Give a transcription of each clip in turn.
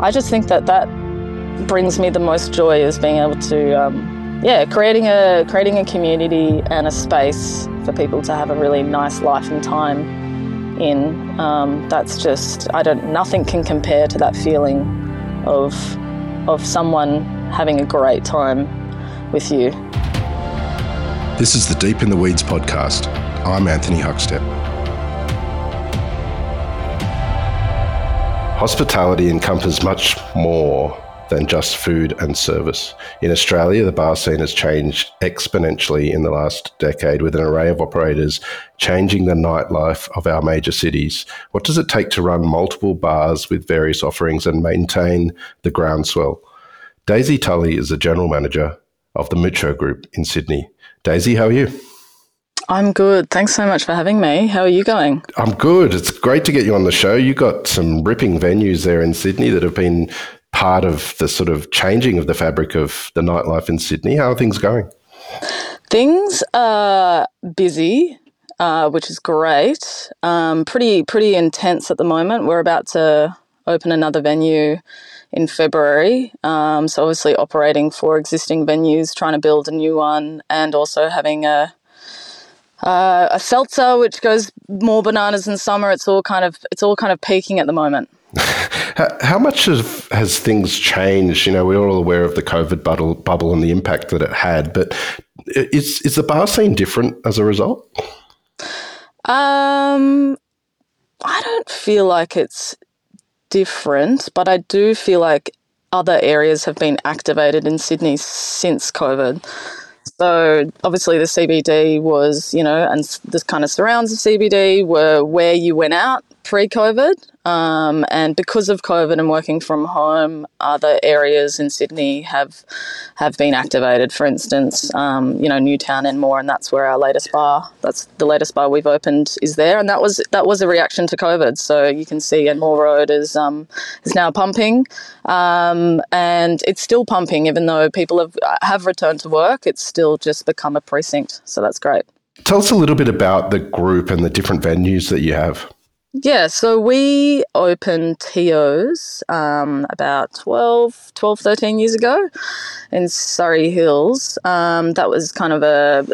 I just think that that brings me the most joy is being able to, um, yeah, creating a creating a community and a space for people to have a really nice life and time in. Um, that's just I don't nothing can compare to that feeling of of someone having a great time with you. This is the Deep in the Weeds podcast. I'm Anthony Huckstep. Hospitality encompasses much more than just food and service. In Australia, the bar scene has changed exponentially in the last decade with an array of operators changing the nightlife of our major cities. What does it take to run multiple bars with various offerings and maintain the groundswell? Daisy Tulley is the general manager of the Mucho Group in Sydney. Daisy, how are you? I'm good. Thanks so much for having me. How are you going? I'm good. It's great to get you on the show. You got some ripping venues there in Sydney that have been part of the sort of changing of the fabric of the nightlife in Sydney. How are things going? Things are busy, uh, which is great. Um, pretty pretty intense at the moment. We're about to open another venue in February. Um, so obviously operating for existing venues, trying to build a new one, and also having a uh, a seltzer which goes more bananas in summer. It's all kind of it's all kind of peaking at the moment. how, much of, has things changed? You know, we're all aware of the COVID bubble, bubble and the impact that it had, but is is the bar scene different as a result? Um, I don't feel like it's different, but I do feel like other areas have been activated in Sydney since COVID. So obviously the CBD was, you know, and the kind of surrounds of CBD were where you went out pre-COVID. Um, and because of COVID and working from home, other areas in Sydney have have been activated. For instance, um, you know Newtown and more, and that's where our latest bar. That's the latest bar we've opened is there, and that was that was a reaction to COVID. So you can see and Enmore Road is um, is now pumping, um, and it's still pumping even though people have have returned to work. It's still just become a precinct, so that's great. Tell us a little bit about the group and the different venues that you have. Yeah, so we opened Tio's um, about 12, 12, 13 years ago in Surry Hills. Um, that was kind of a,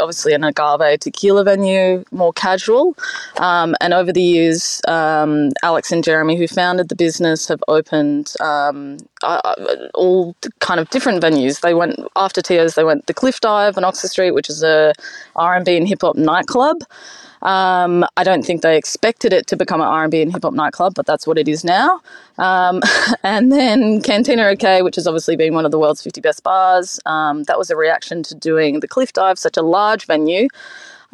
obviously an agave tequila venue, more casual. Um, and over the years, um, Alex and Jeremy, who founded the business, have opened uh, all kind of different venues. They went, after Tio's, they went the Cliff Dive on Oxford Street, which is a R&B and hip hop nightclub. Um, I don't think they expected it to become an R&B and hip hop nightclub, but that's what it is now. Um, and then Cantina OK, which has obviously been one of the world's 50 best bars. Um, that was a reaction to doing the Cliff Dive, such a large venue.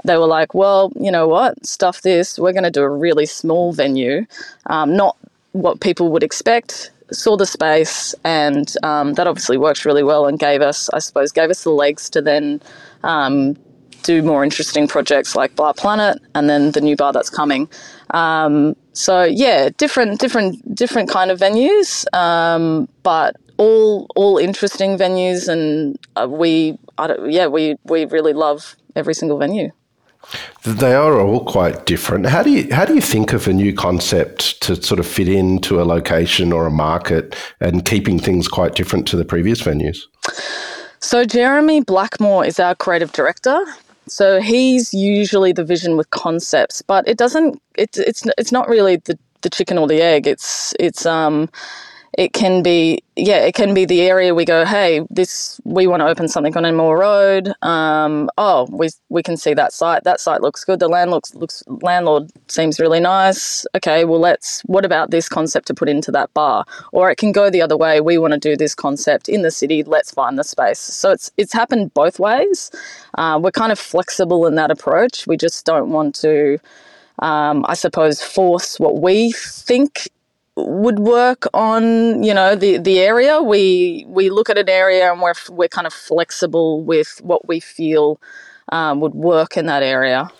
They were like, well, you know what, stuff this. We're going to do a really small venue, um, not what people would expect saw the space, and um, that obviously worked really well and gave us, I suppose, gave us the legs to then um, do more interesting projects like Bar Planet and then the new bar that's coming. Um, so yeah, different, different, different kind of venues, um, but all all interesting venues, and uh, we, yeah, we we really love every single venue. They are all quite different. How do you how do you think of a new concept to sort of fit into a location or a market and keeping things quite different to the previous venues? So Jeremy Blackmore is our creative director, so he's usually the vision with concepts, but it doesn't. It's it's it's not really the the chicken or the egg. It's it's um it can be yeah it can be the area we go hey this we want to open something on Enmore Road um, oh we we can see that site that site looks good the land looks looks landlord seems really nice okay well let's what about this concept to put into that bar? Or it can go the other way we want to do this concept in the city let's find the space. So it's it's happened both ways. Uh, we're kind of flexible in that approach we just don't want to um, I suppose force what we think would work on you know the the area. We we look at an area and we're we're kind of flexible with what we feel um, would work in that area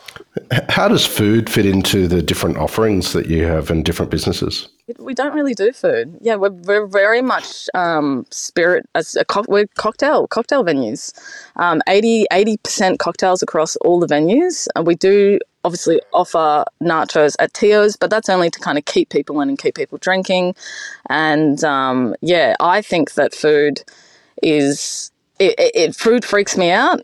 How does food fit into the different offerings that you have in different businesses? We don't really do food. Yeah, we're, we're very much um, spirit as a co- we're cocktail cocktail venues. Um, 80 percent cocktails across all the venues, and we do obviously offer nachos at Tio's, but that's only to kind of keep people in and keep people drinking. And um, yeah, I think that food is it, it, it food freaks me out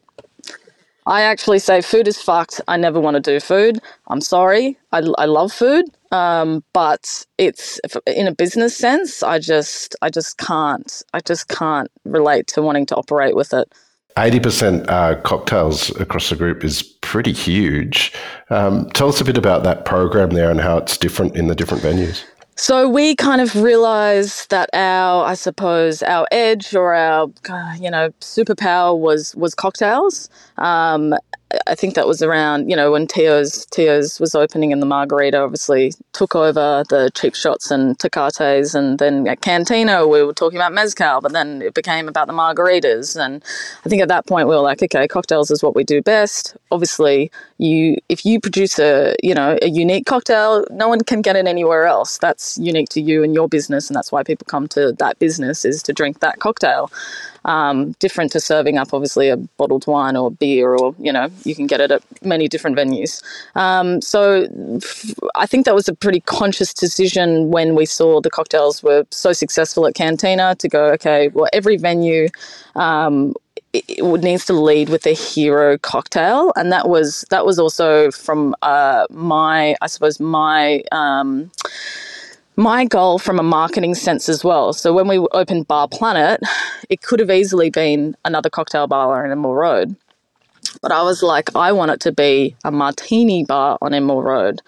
I actually say food is fucked. I never want to do food. I'm sorry. I, I love food, um, but it's in a business sense. I just I just can't. I just can't relate to wanting to operate with it. 80% uh, cocktails across the group is pretty huge. Um, tell us a bit about that program there and how it's different in the different venues. So we kind of realized that our, I suppose, our edge or our, you know, superpower was was cocktails. Um, I think that was around, you know, when Tio's Tio's was opening in the Margarita, obviously took over the cheap shots and Tecates, and then at Cantina we were talking about mezcal, but then it became about the margaritas, and I think at that point we were like, okay, cocktails is what we do best. Obviously, you if you produce a you know a unique cocktail, no one can get it anywhere else. That's unique to you and your business, and that's why people come to that business is to drink that cocktail um, different to serving up obviously a bottled wine or beer or you know you can get it at many different venues um, so I think that was a pretty conscious decision when we saw the cocktails were so successful at cantina to go okay well every venue um, it needs to lead with a hero cocktail, and that was that was also from uh, my, I suppose, my um, my goal from a marketing sense as well. So when we opened Bar Planet, it could have easily been another cocktail bar on Enmore Road. But I was like, I want it to be a martini bar on Enmore Road.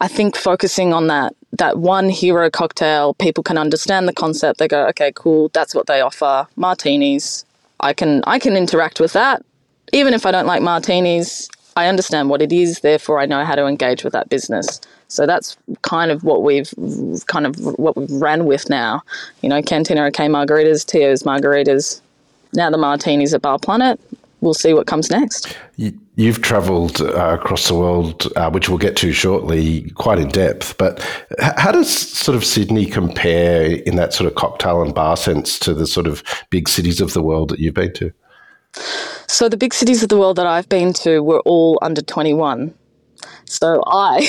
I think focusing on that that one hero cocktail, people can understand the concept. They go, okay, cool, that's what they offer. Martinis. I can I can interact with that. Even if I don't like martinis, I understand what it is, therefore I know how to engage with that business. So that's kind of what we've kind of what we've ran with now. You know, Cantina OK margaritas, Tio's margaritas, now the martinis at Bar Planet. We'll see what comes next. You've travelled uh, across the world, uh, which we'll get to shortly, quite in depth. But how does sort of Sydney compare in that sort of cocktail and bar sense to the sort of big cities of the world that you've been to? So the big cities of the world that I've been to were all under 21. So I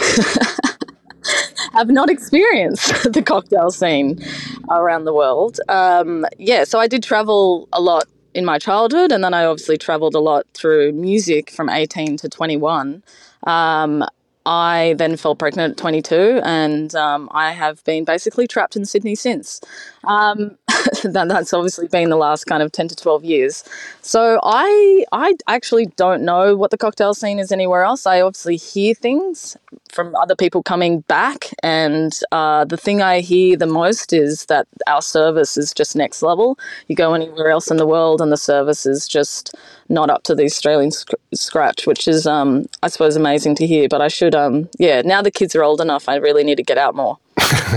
have not experienced the cocktail scene around the world. Um, yeah, so I did travel a lot in my childhood, and then I obviously traveled a lot through music from 18 to 21. Um, I then fell pregnant at 22, and um, I have been basically trapped in Sydney since. Um, that, that's obviously been the last kind of 10 to 12 years. So I, I actually don't know what the cocktail scene is anywhere else. I obviously hear things from other people coming back, and uh, the thing I hear the most is that our service is just next level. You go anywhere else in the world, and the service is just not up to the Australian sc- scratch, which is, um, I suppose, amazing to hear. But I should, um, yeah, now the kids are old enough, I really need to get out more.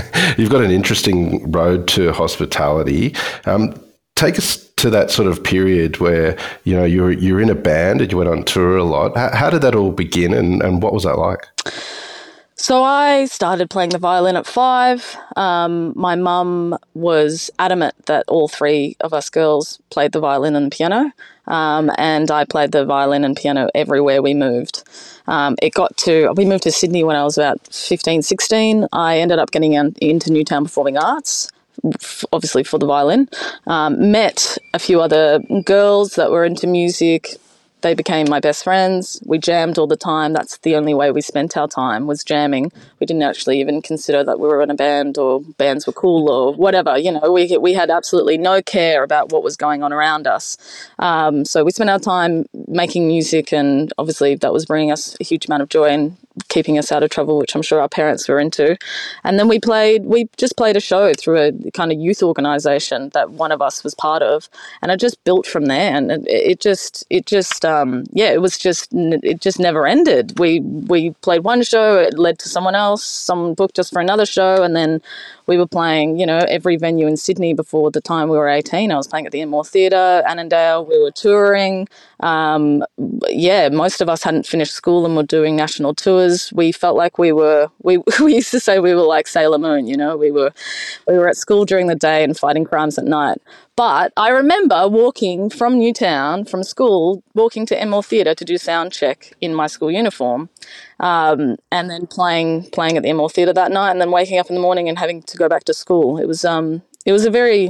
You've got an interesting road to hospitality. Um, take us to that sort of period where you know you're you're in a band and you went on tour a lot. How, how did that all begin, and, and what was that like? So I started playing the violin at five. Um, my mum was adamant that all three of us girls played the violin and the piano, um, and I played the violin and piano everywhere we moved. Um, it got to, we moved to Sydney when I was about 15, 16. I ended up getting into Newtown Performing Arts obviously for the violin. Um, met a few other girls that were into music, they became my best friends. We jammed all the time. That's the only way we spent our time was jamming. We didn't actually even consider that we were in a band or bands were cool or whatever. You know, we we had absolutely no care about what was going on around us. Um, so we spent our time making music, and obviously that was bringing us a huge amount of joy and keeping us out of trouble, which I'm sure our parents were into. And then we played, we just played a show through a kind of youth organization that one of us was part of, and it just built from there. And it, it just, it just, um, yeah, it was just, it just never ended. We we played one show, it led to someone else, someone booked us for another show, and then we were playing, you know, every venue in Sydney before the time we were 18. I was playing at the Enmore Theatre, Annandale. We were touring. Um, yeah, most of us hadn't finished school and were doing national tours. We felt like we were, we, we used to say we were like Sailor Moon, you know, we were, we were at school during the day and fighting crimes at night. But I remember walking from Newtown, from school, walking to Enmore Theatre to do sound check in my school uniform, um, and then playing playing at the Enmore Theatre that night, and then waking up in the morning and having to go back to school. It was um, it was a very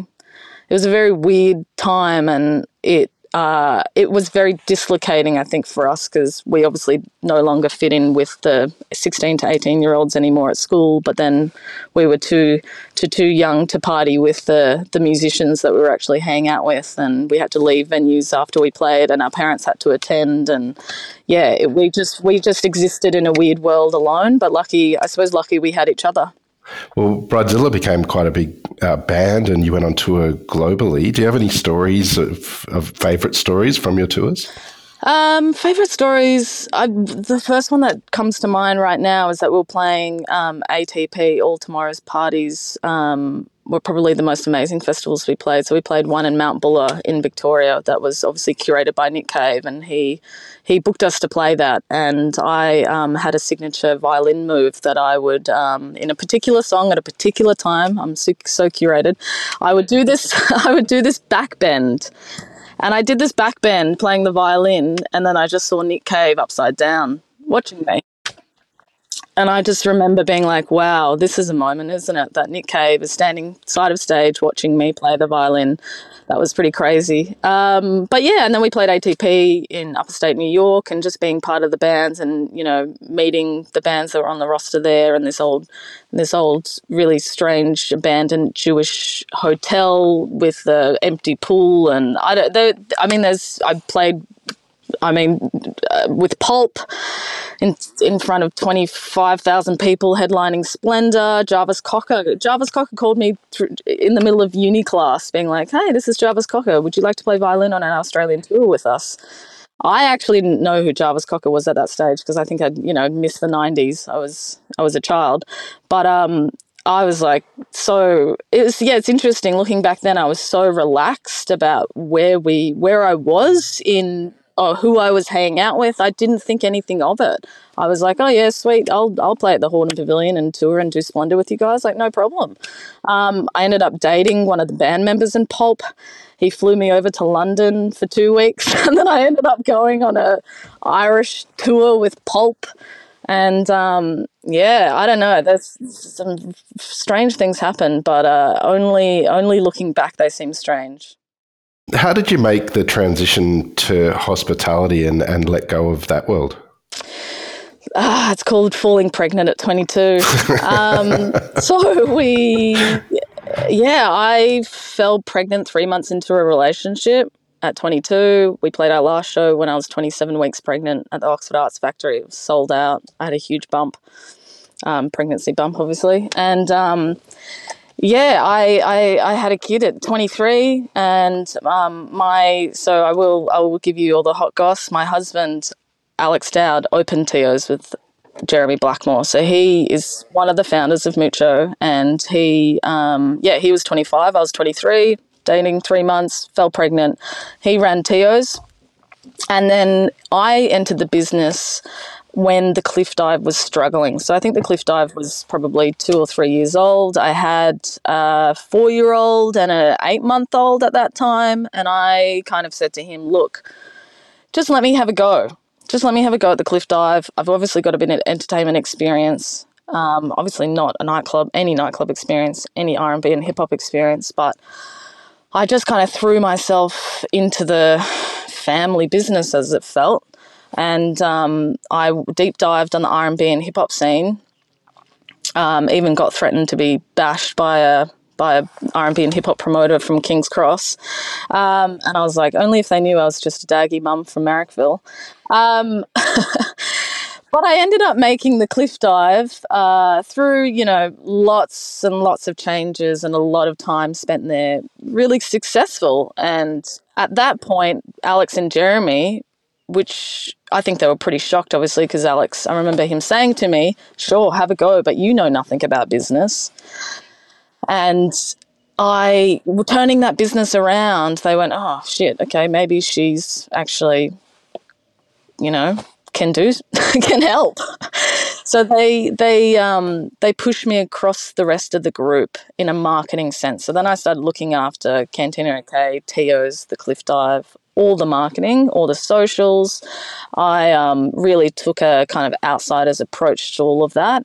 it was a very weird time, and it uh, it was very dislocating, I think, for us because we obviously no longer fit in with the 16 to 18 year olds anymore at school. But then we were too too too young to party with the the musicians that we were actually hanging out with, and we had to leave venues after we played, and our parents had to attend, and yeah, it, we just we just existed in a weird world alone. But lucky, I suppose, lucky we had each other. Well, Bridezilla became quite a big uh, band and you went on tour globally. Do you have any stories of, of favourite stories from your tours? Um, favorite stories. I, the first one that comes to mind right now is that we are playing um, ATP, All Tomorrow's Parties, um, were probably the most amazing festivals we played. So we played one in Mount Buller in Victoria that was obviously curated by Nick Cave, and he he booked us to play that. And I um, had a signature violin move that I would, um, in a particular song at a particular time, I'm so, so curated. I would do this. I would do this back bend. And I did this back bend playing the violin, and then I just saw Nick Cave upside down watching me. And I just remember being like, wow, this is a moment, isn't it? That Nick Cave is standing side of stage watching me play the violin. That was pretty crazy. Um, but yeah, and then we played ATP in upstate New York and just being part of the bands and, you know, meeting the bands that were on the roster there and this old, this old really strange abandoned Jewish hotel with the empty pool. And I don't, I mean, there's, I played I mean, uh, with Pulp in in front of twenty five thousand people headlining Splendour. Jarvis Cocker. Jarvis Cocker called me in the middle of uni class, being like, "Hey, this is Jarvis Cocker. Would you like to play violin on an Australian tour with us?" I actually didn't know who Jarvis Cocker was at that stage because I think I'd you know missed the '90s. I was I was a child, but um, I was like, so it was, yeah, it's interesting looking back then. I was so relaxed about where we, where I was in or who I was hanging out with. I didn't think anything of it. I was like, oh yeah, sweet. I'll I'll play at the Hordern Pavilion and tour and do Splendour with you guys. Like no problem. Um, I ended up dating one of the band members in Pulp. He flew me over to London for two weeks, and then I ended up going on a Irish tour with Pulp. And um, yeah, I don't know. There's some strange things happen, but uh, only only looking back, they seem strange. How did you make the transition to hospitality and, and let go of that world? Ah, it's called falling pregnant at 22. um, so we, yeah, I fell pregnant three months into a relationship at 22. We played our last show when I was 27 weeks pregnant at the Oxford Arts Factory. It was sold out. I had a huge bump, um, pregnancy bump, obviously. And um, yeah, I, I, I had a kid at 23, and um, my so I will I will give you all the hot goss. My husband, Alex Dowd, opened Tio's with Jeremy Blackmore. So he is one of the founders of Mucho, and he um, yeah he was 25, I was 23, dating three months, fell pregnant. He ran Tio's, and then I entered the business when the cliff dive was struggling. So I think the cliff dive was probably two or three years old. I had a four year old and an eight month old at that time. And I kind of said to him, look, just let me have a go. Just let me have a go at the cliff dive. I've obviously got a bit of entertainment experience. Um, obviously not a nightclub, any nightclub experience, any R&B and hip hop experience, but I just kind of threw myself into the family business as it felt and um, I deep dived on the R and B and hip hop scene. Um, even got threatened to be bashed by a by a R&B and hip hop promoter from King's Cross, um, and I was like, only if they knew I was just a daggy mum from Marrickville. Um, but I ended up making the cliff dive uh, through, you know, lots and lots of changes and a lot of time spent there. Really successful, and at that point, Alex and Jeremy which I think they were pretty shocked, obviously, because Alex, I remember him saying to me, Sure, have a go, but you know nothing about business. And I turning that business around, they went, oh shit, okay, maybe she's actually, you know, can do can help. So they they um, they pushed me across the rest of the group in a marketing sense. So then I started looking after Cantina OK, Tio's, the Cliff Dive, all the marketing, all the socials. I um, really took a kind of outsider's approach to all of that.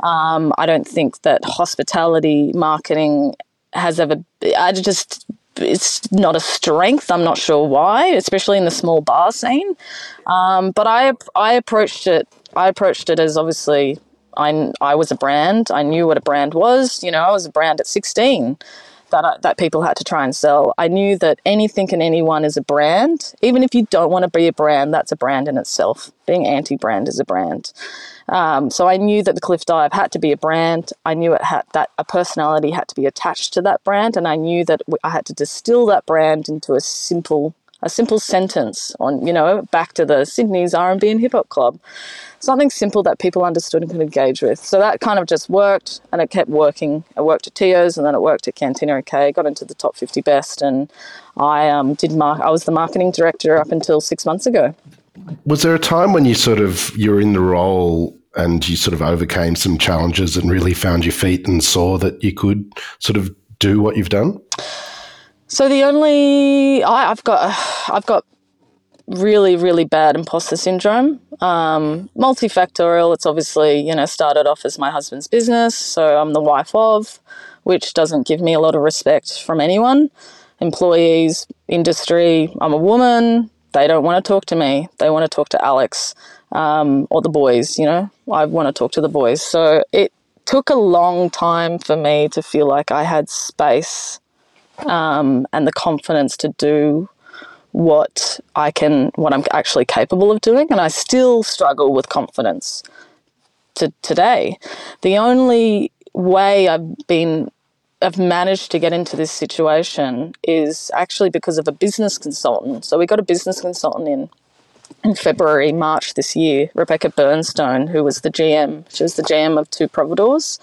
Um, I don't think that hospitality marketing has ever. I just it's not a strength. I'm not sure why, especially in the small bar scene. Um, but I I approached it. I approached it as obviously I I was a brand. I knew what a brand was. You know, I was a brand at 16 that that people had to try and sell. I knew that anything and anyone is a brand. Even if you don't want to be a brand, that's a brand in itself. Being anti-brand is a brand. Um, so I knew that the Cliff Dive had to be a brand. I knew it had that a personality had to be attached to that brand, and I knew that I had to distill that brand into a simple a simple sentence on you know back to the Sydney's R&B and hip hop club something simple that people understood and could engage with. So that kind of just worked and it kept working. It worked at Tio's and then it worked at Cantina OK, got into the top 50 best and I um, did mar- I was the marketing director up until six months ago. Was there a time when you sort of you're in the role and you sort of overcame some challenges and really found your feet and saw that you could sort of do what you've done? So the only I, I've got I've got really, really bad imposter syndrome. Um, multifactorial. It's obviously, you know, started off as my husband's business, so I'm the wife of, which doesn't give me a lot of respect from anyone. Employees, industry, I'm a woman. They don't want to talk to me. They want to talk to Alex um, or the boys, you know. I want to talk to the boys. So it took a long time for me to feel like I had space um, and the confidence to do what I can, what I'm actually capable of doing, and I still struggle with confidence to today. The only way I've been I've managed to get into this situation is actually because of a business consultant. So we got a business consultant in in February, March this year, Rebecca Bernstone, who was the GM. She was the GM of Two Providores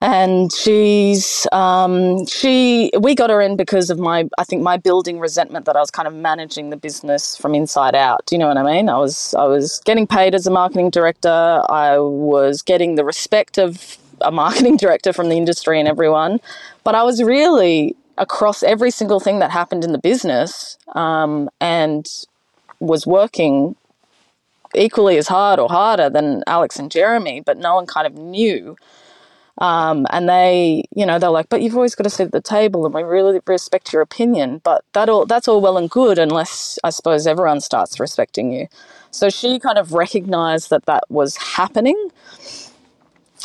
and she's um, she we got her in because of my I think my building resentment that I was kind of managing the business from inside out. Do you know what I mean? I was I was getting paid as a marketing director. I was getting the respect of a marketing director from the industry and everyone, but I was really across every single thing that happened in the business um, and was working equally as hard or harder than Alex and Jeremy, but no one kind of knew um, and they, you know, they're like, but you've always got to sit at the table and we really respect your opinion. But that all, that's all well and good unless I suppose everyone starts respecting you. So she kind of recognized that that was happening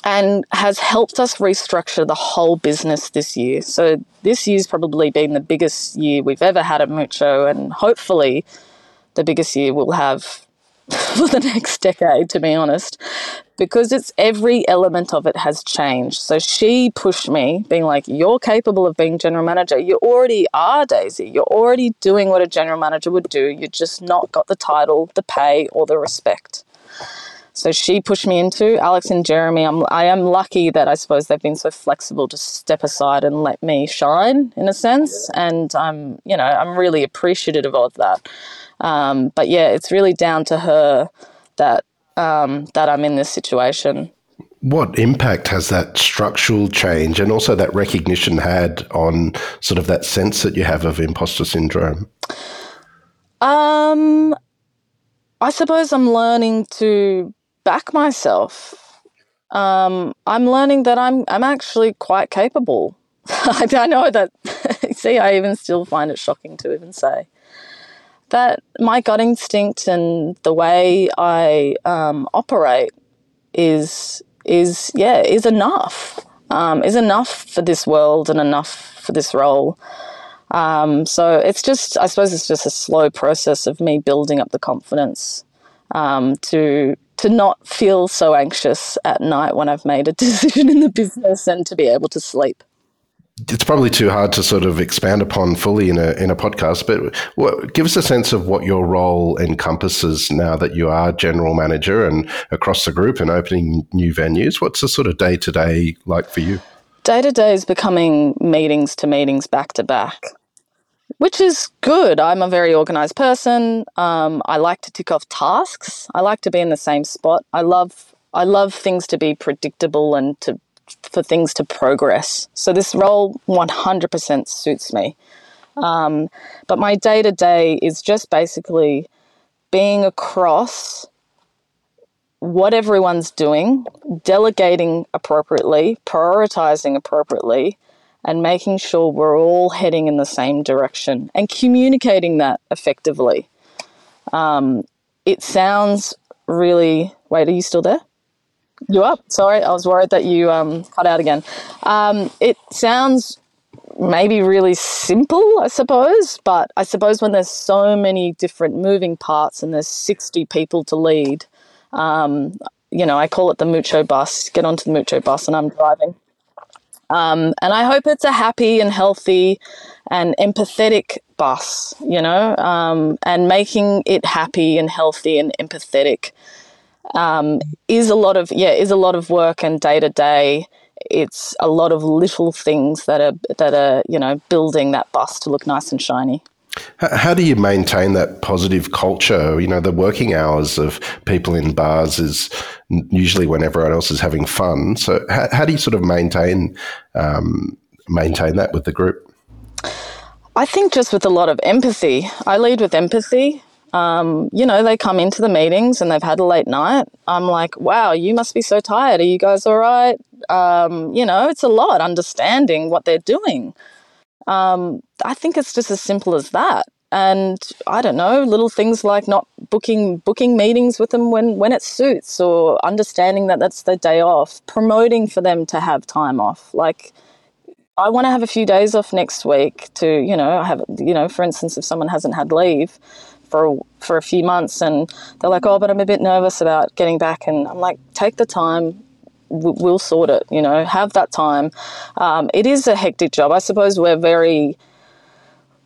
and has helped us restructure the whole business this year. So this year's probably been the biggest year we've ever had at Mucho and hopefully the biggest year we'll have for the next decade, to be honest, because it's every element of it has changed. So she pushed me, being like, You're capable of being general manager. You already are, Daisy. You're already doing what a general manager would do. You just not got the title, the pay, or the respect. So she pushed me into Alex and Jeremy. I'm, I am lucky that I suppose they've been so flexible to step aside and let me shine in a sense. And I'm, you know, I'm really appreciative of that. Um, but yeah, it's really down to her that um, that I'm in this situation. What impact has that structural change and also that recognition had on sort of that sense that you have of imposter syndrome? Um, I suppose I'm learning to back myself. Um, I'm learning that I'm I'm actually quite capable. I know that. see, I even still find it shocking to even say that my gut instinct and the way I um, operate is is yeah is enough um, is enough for this world and enough for this role. Um, so it's just I suppose it's just a slow process of me building up the confidence um, to to not feel so anxious at night when I've made a decision in the business and to be able to sleep it's probably too hard to sort of expand upon fully in a in a podcast, but what, give us a sense of what your role encompasses now that you are general manager and across the group and opening new venues. What's the sort of day to day like for you? day to day is becoming meetings to meetings back to back, which is good. I'm a very organized person. Um, I like to tick off tasks. I like to be in the same spot. I love I love things to be predictable and to for things to progress. So this role 100% suits me. Um, but my day to day is just basically being across what everyone's doing, delegating appropriately, prioritizing appropriately, and making sure we're all heading in the same direction and communicating that effectively. Um, it sounds really. Wait, are you still there? You up? Sorry, I was worried that you um, cut out again. Um, it sounds maybe really simple, I suppose, but I suppose when there's so many different moving parts and there's 60 people to lead, um, you know, I call it the Mucho bus. Get onto the Mucho bus and I'm driving. Um, and I hope it's a happy and healthy and empathetic bus, you know, um, and making it happy and healthy and empathetic um, is a lot of yeah is a lot of work and day to day. It's a lot of little things that are that are you know building that bus to look nice and shiny. How do you maintain that positive culture? You know, the working hours of people in bars is usually when everyone else is having fun. So, how, how do you sort of maintain um, maintain that with the group? I think just with a lot of empathy. I lead with empathy. Um, you know, they come into the meetings and they've had a late night. I'm like, wow, you must be so tired. Are you guys all right? Um, you know, it's a lot understanding what they're doing. Um, I think it's just as simple as that. And I don't know, little things like not booking booking meetings with them when when it suits, or understanding that that's their day off, promoting for them to have time off. Like, I want to have a few days off next week to, you know, have, you know, for instance, if someone hasn't had leave, for for a few months, and they're like, "Oh, but I'm a bit nervous about getting back." And I'm like, "Take the time. We'll sort it. You know, have that time." Um, it is a hectic job. I suppose we're very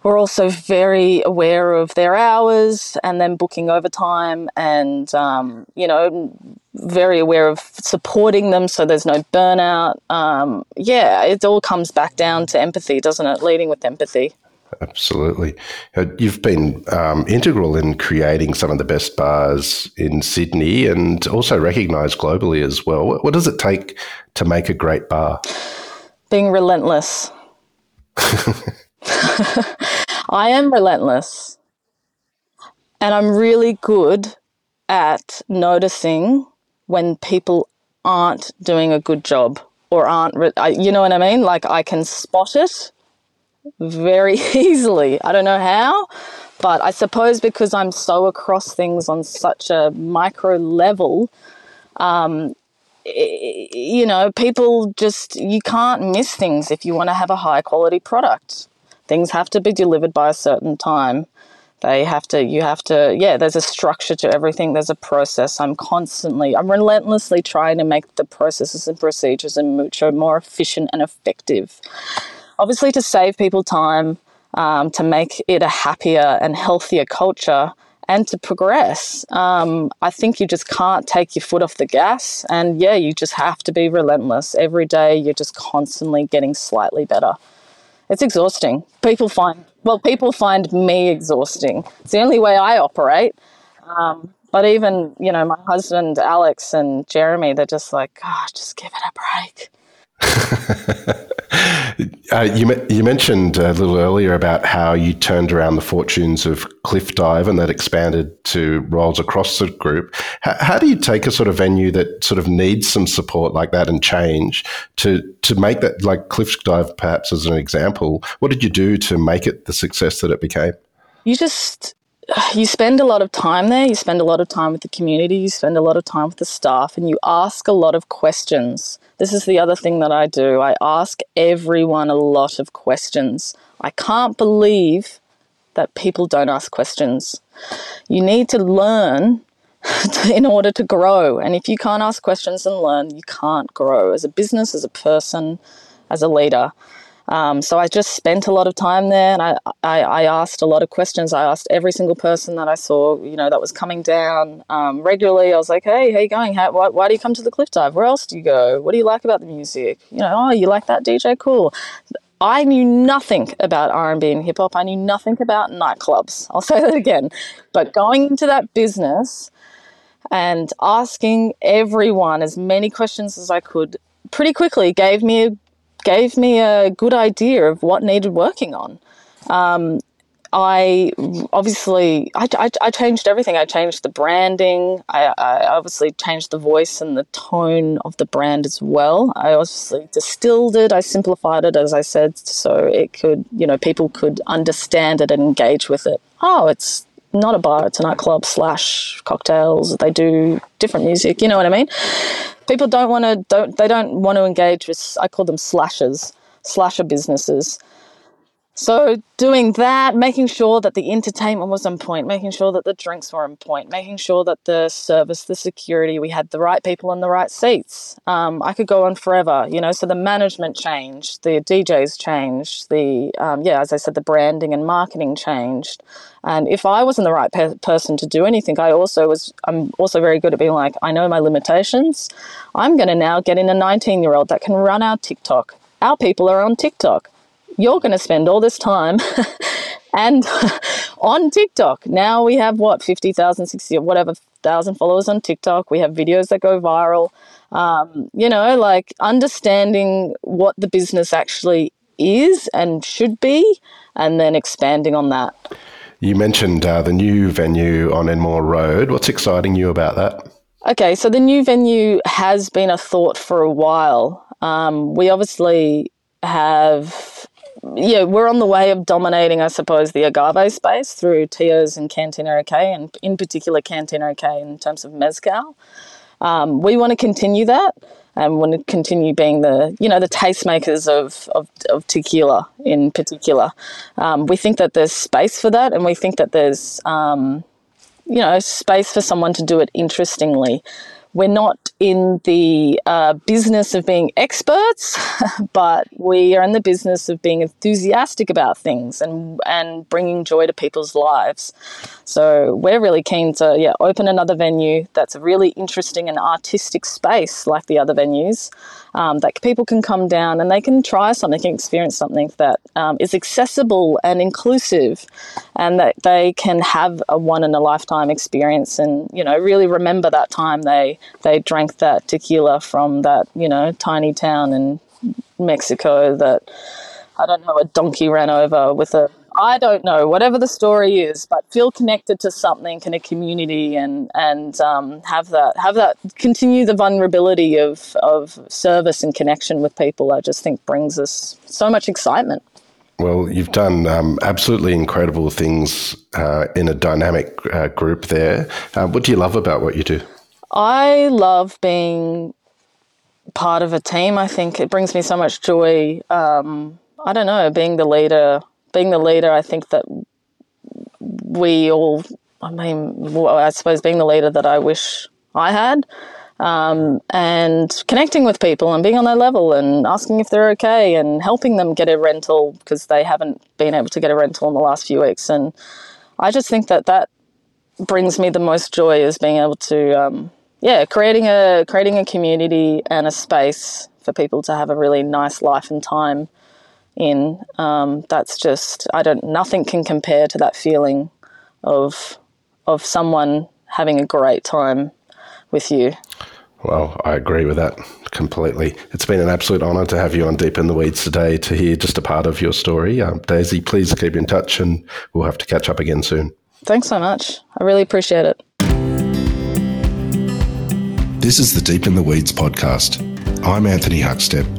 we're also very aware of their hours and then booking overtime and um, you know very aware of supporting them so there's no burnout um, yeah it all comes back down to empathy doesn't it leading with empathy Absolutely. Uh, you've been um, integral in creating some of the best bars in Sydney and also recognised globally as well. What, what, does it take to make a great bar? Being relentless. I am relentless. And I'm really good at noticing when people aren't doing a good job or aren't, re- you know what I mean? Like I can spot it very easily. I don't know how, but I suppose because I'm so across things on such a micro level, um, you know, people just, you can't miss things if you want to have a high quality product. Things have to be delivered by a certain time. They have to, you have to, yeah, there's a structure to everything, there's a process. I'm constantly, I'm relentlessly trying to make the processes and procedures in Mucho more efficient and effective obviously to save people time, um, to make it a happier and healthier culture, and to progress. Um, I think you just can't take your foot off the gas. And yeah, you just have to be relentless. Every day, you're just constantly getting slightly better. It's exhausting. People find, well, people find me exhausting. It's the only way I operate. Um, but even, you know, my husband, Alex, and Jeremy, they're just like, oh, just give it a break. uh, you, you mentioned a little earlier about how you turned around the fortunes of Cliff Dive and that expanded to roles across the group. How, how, do you take a sort of venue that sort of needs some support like that and change to, to make that, like Cliff Dive perhaps as an example? What did you do to make it the success that it became? You just you spend a lot of time there, you spend a lot of time with the community, you spend a lot of time with the staff, and you ask a lot of questions. This is the other thing that I do. I ask everyone a lot of questions. I can't believe that people don't ask questions. You need to learn in order to grow. And if you can't ask questions and learn, you can't grow as a business, as a person, as a leader. Um, so I just spent a lot of time there, and I, I, I asked a lot of questions. I asked every single person that I saw, you know, that was coming down um, regularly. I was like, "Hey, how you going? How, why, why do you come to the cliff dive? Where else do you go? What do you like about the music? You know, oh, you like that DJ? Cool." I knew nothing about R&B and hip hop. I knew nothing about nightclubs. I'll say that again. But going into that business and asking everyone as many questions as I could pretty quickly gave me a, gave me a good idea of what needed working on. Um, I obviously I, I, I, changed everything. I changed the branding. I, I, obviously changed the voice and the tone of the brand as well. I obviously distilled it. I simplified it, as I said, so it could you know people could understand it and engage with it. Oh, it's not a bar. It's a nightclub slash cocktails. They do different music. You know what I mean? People don't want to don't they don't want to engage with. I call them slashers, slasher businesses so doing that, making sure that the entertainment was on point, making sure that the drinks were on point, making sure that the service, the security, we had the right people in the right seats. Um, I could go on forever, you know. So the management changed, the DJs changed, the um, yeah, as I said, the branding and marketing changed. And if I wasn't the right pe- person to do anything, I also was. I'm also very good at being like, I know my limitations. I'm going to now get in a 19 year old that can run our TikTok. Our people are on TikTok you're going to spend all this time and on TikTok. Now we have what, 50,000, 60, whatever thousand followers on TikTok. We have videos that go viral. Um, you know, like understanding what the business actually is and should be, and then expanding on that. You mentioned uh, the new venue on Enmore Road. What's exciting you about that? Okay, so the new venue has been a thought for a while. Um, we obviously have yeah, we're on the way of dominating, I suppose, the agave space through Tio's and Cantina OK, and in particular Cantina OK in terms of mezcal. Um, we want to continue that and want to continue being the you know the tastemakers of, of, of tequila in particular. Um, we think that there's space for that, and we think that there's um, you know space for someone to do it interestingly. We're not in the uh, business of being experts, but we are in the business of being enthusiastic about things and and bringing joy to people's lives. So we're really keen to yeah open another venue that's a really interesting and artistic space like the other venues um, that people can come down and they can try something, can experience something that um, is accessible and inclusive, and that they can have a one in a lifetime experience and you know really remember that time they they drank that tequila from that you know tiny town in Mexico that I don't know a donkey ran over with a I don't know, whatever the story is, but feel connected to something in a community and and um, have that have that continue the vulnerability of of service and connection with people. I just think brings us so much excitement. Well, you've done um, absolutely incredible things uh, in a dynamic uh, group there. Uh, what do you love about what you do? I love being part of a team. I think it brings me so much joy. Um, I don't know, being the leader being the leader, I think that we all, I mean, well, I suppose being the leader that I wish I had, um, and connecting with people and being on their level and asking if they're okay and helping them get a rental because they haven't been able to get a rental in the last few weeks. And I just think that that brings me the most joy is being able to, um, yeah, creating a creating a community and a space for people to have a really nice life and time in. Um, that's just I don't nothing can compare to that feeling of of someone having a great time with you. Well, I agree with that completely. It's been an absolute honour to have you on Deep in the Weeds today to hear just a part of your story. Um, Daisy, please keep in touch and we'll have to catch up again soon. Thanks so much. I really appreciate it. This is the Deep in the Weeds podcast. I'm Anthony Huckstep